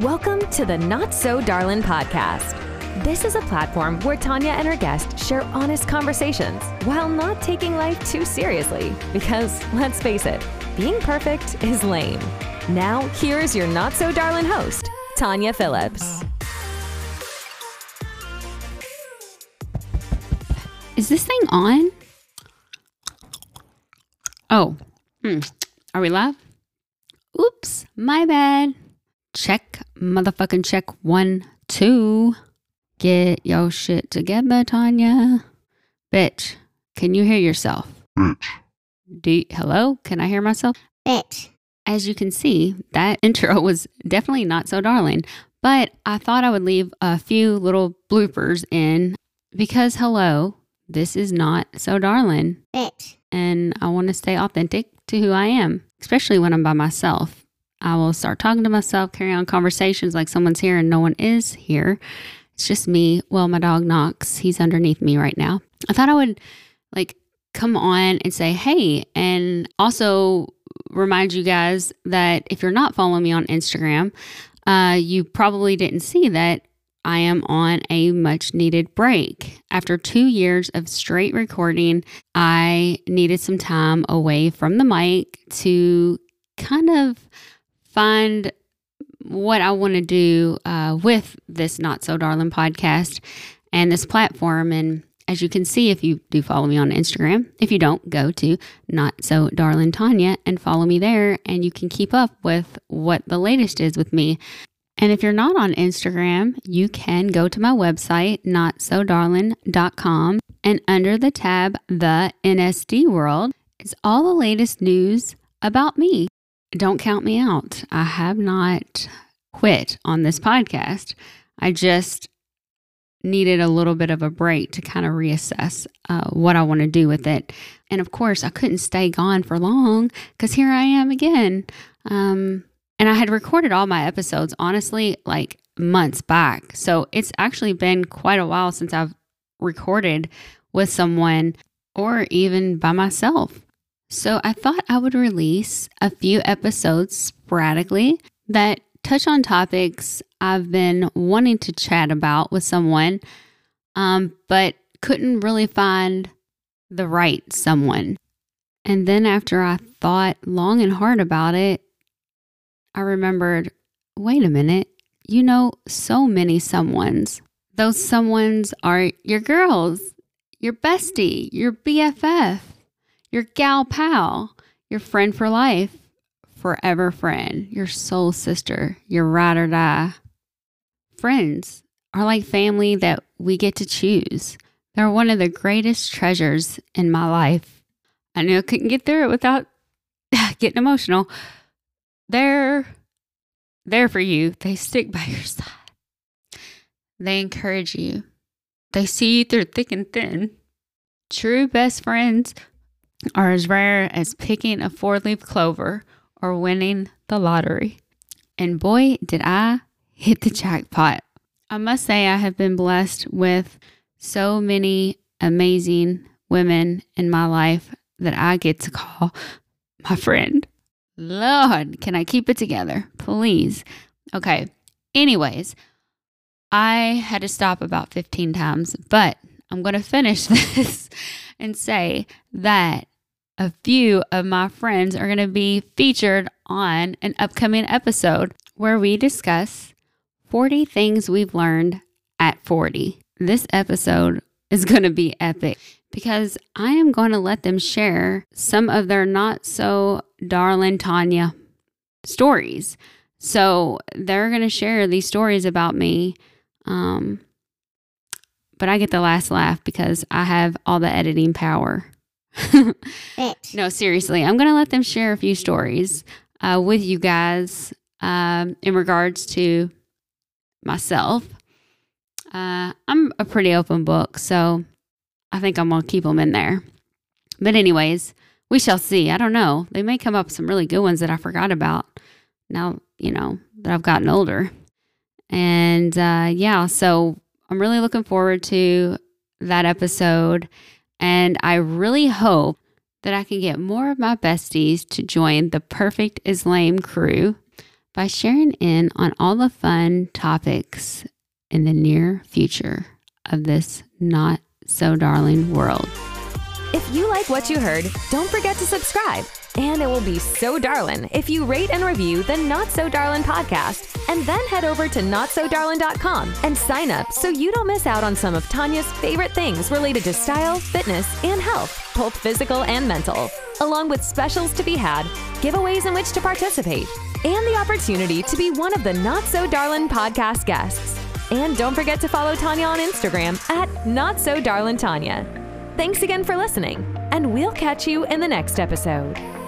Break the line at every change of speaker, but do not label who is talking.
Welcome to the Not So Darlin podcast. This is a platform where Tanya and her guests share honest conversations while not taking life too seriously. Because let's face it, being perfect is lame. Now, here's your Not So Darlin host, Tanya Phillips.
Is this thing on? Oh, hmm. Are we live? Oops, my bad. Check, motherfucking check one, two. Get your shit together, Tanya. Bitch, can you hear yourself?
Bitch.
Do you, hello? Can I hear myself?
Bitch.
As you can see, that intro was definitely not so darling, but I thought I would leave a few little bloopers in because, hello, this is not so darling.
Bitch.
And I want to stay authentic to who I am, especially when I'm by myself. I will start talking to myself, carry on conversations like someone's here and no one is here. It's just me. Well, my dog Knox. he's underneath me right now. I thought I would like come on and say, hey, and also remind you guys that if you're not following me on Instagram, uh, you probably didn't see that I am on a much needed break. After two years of straight recording, I needed some time away from the mic to kind of find what I want to do uh, with this Not So Darling podcast and this platform. And as you can see, if you do follow me on Instagram, if you don't, go to Not So Darling Tanya and follow me there, and you can keep up with what the latest is with me. And if you're not on Instagram, you can go to my website, notsodarling.com, and under the tab The NSD World is all the latest news about me. Don't count me out. I have not quit on this podcast. I just needed a little bit of a break to kind of reassess uh, what I want to do with it. And of course, I couldn't stay gone for long because here I am again. Um, and I had recorded all my episodes, honestly, like months back. So it's actually been quite a while since I've recorded with someone or even by myself. So I thought I would release a few episodes sporadically that touch on topics I've been wanting to chat about with someone, um, but couldn't really find the right someone. And then after I thought long and hard about it, I remembered wait a minute, you know so many someones. Those someones are your girls, your bestie, your BFF, your gal pal, your friend for life, forever friend, your soul sister, your ride or die. Friends are like family that we get to choose. They're one of the greatest treasures in my life. I knew I couldn't get through it without getting emotional. They're there for you. They stick by your side. They encourage you. They see you through thick and thin. True best friends are as rare as picking a four leaf clover or winning the lottery. And boy, did I hit the jackpot. I must say, I have been blessed with so many amazing women in my life that I get to call my friend. Lord, can I keep it together? Please. Okay. Anyways, I had to stop about 15 times, but I'm going to finish this and say that a few of my friends are going to be featured on an upcoming episode where we discuss 40 things we've learned at 40. This episode is going to be epic because I am going to let them share some of their not so darling Tanya stories. So they're going to share these stories about me. Um, but I get the last laugh because I have all the editing power. No, seriously, I'm going to let them share a few stories uh, with you guys um, in regards to myself. Uh, I'm a pretty open book, so I think I'm going to keep them in there. But, anyways, we shall see. I don't know. They may come up with some really good ones that I forgot about now, you know, that I've gotten older. And uh, yeah, so I'm really looking forward to that episode. And I really hope that I can get more of my besties to join the Perfect Is Lame crew by sharing in on all the fun topics in the near future of this not so darling world.
If you like what you heard, don't forget to subscribe. And it will be so darling if you rate and review the Not So Darling podcast and then head over to notsodarling.com and sign up so you don't miss out on some of Tanya's favorite things related to style, fitness, and health, both physical and mental, along with specials to be had, giveaways in which to participate, and the opportunity to be one of the Not So Darling podcast guests. And don't forget to follow Tanya on Instagram at Not So Darling Tanya. Thanks again for listening, and we'll catch you in the next episode.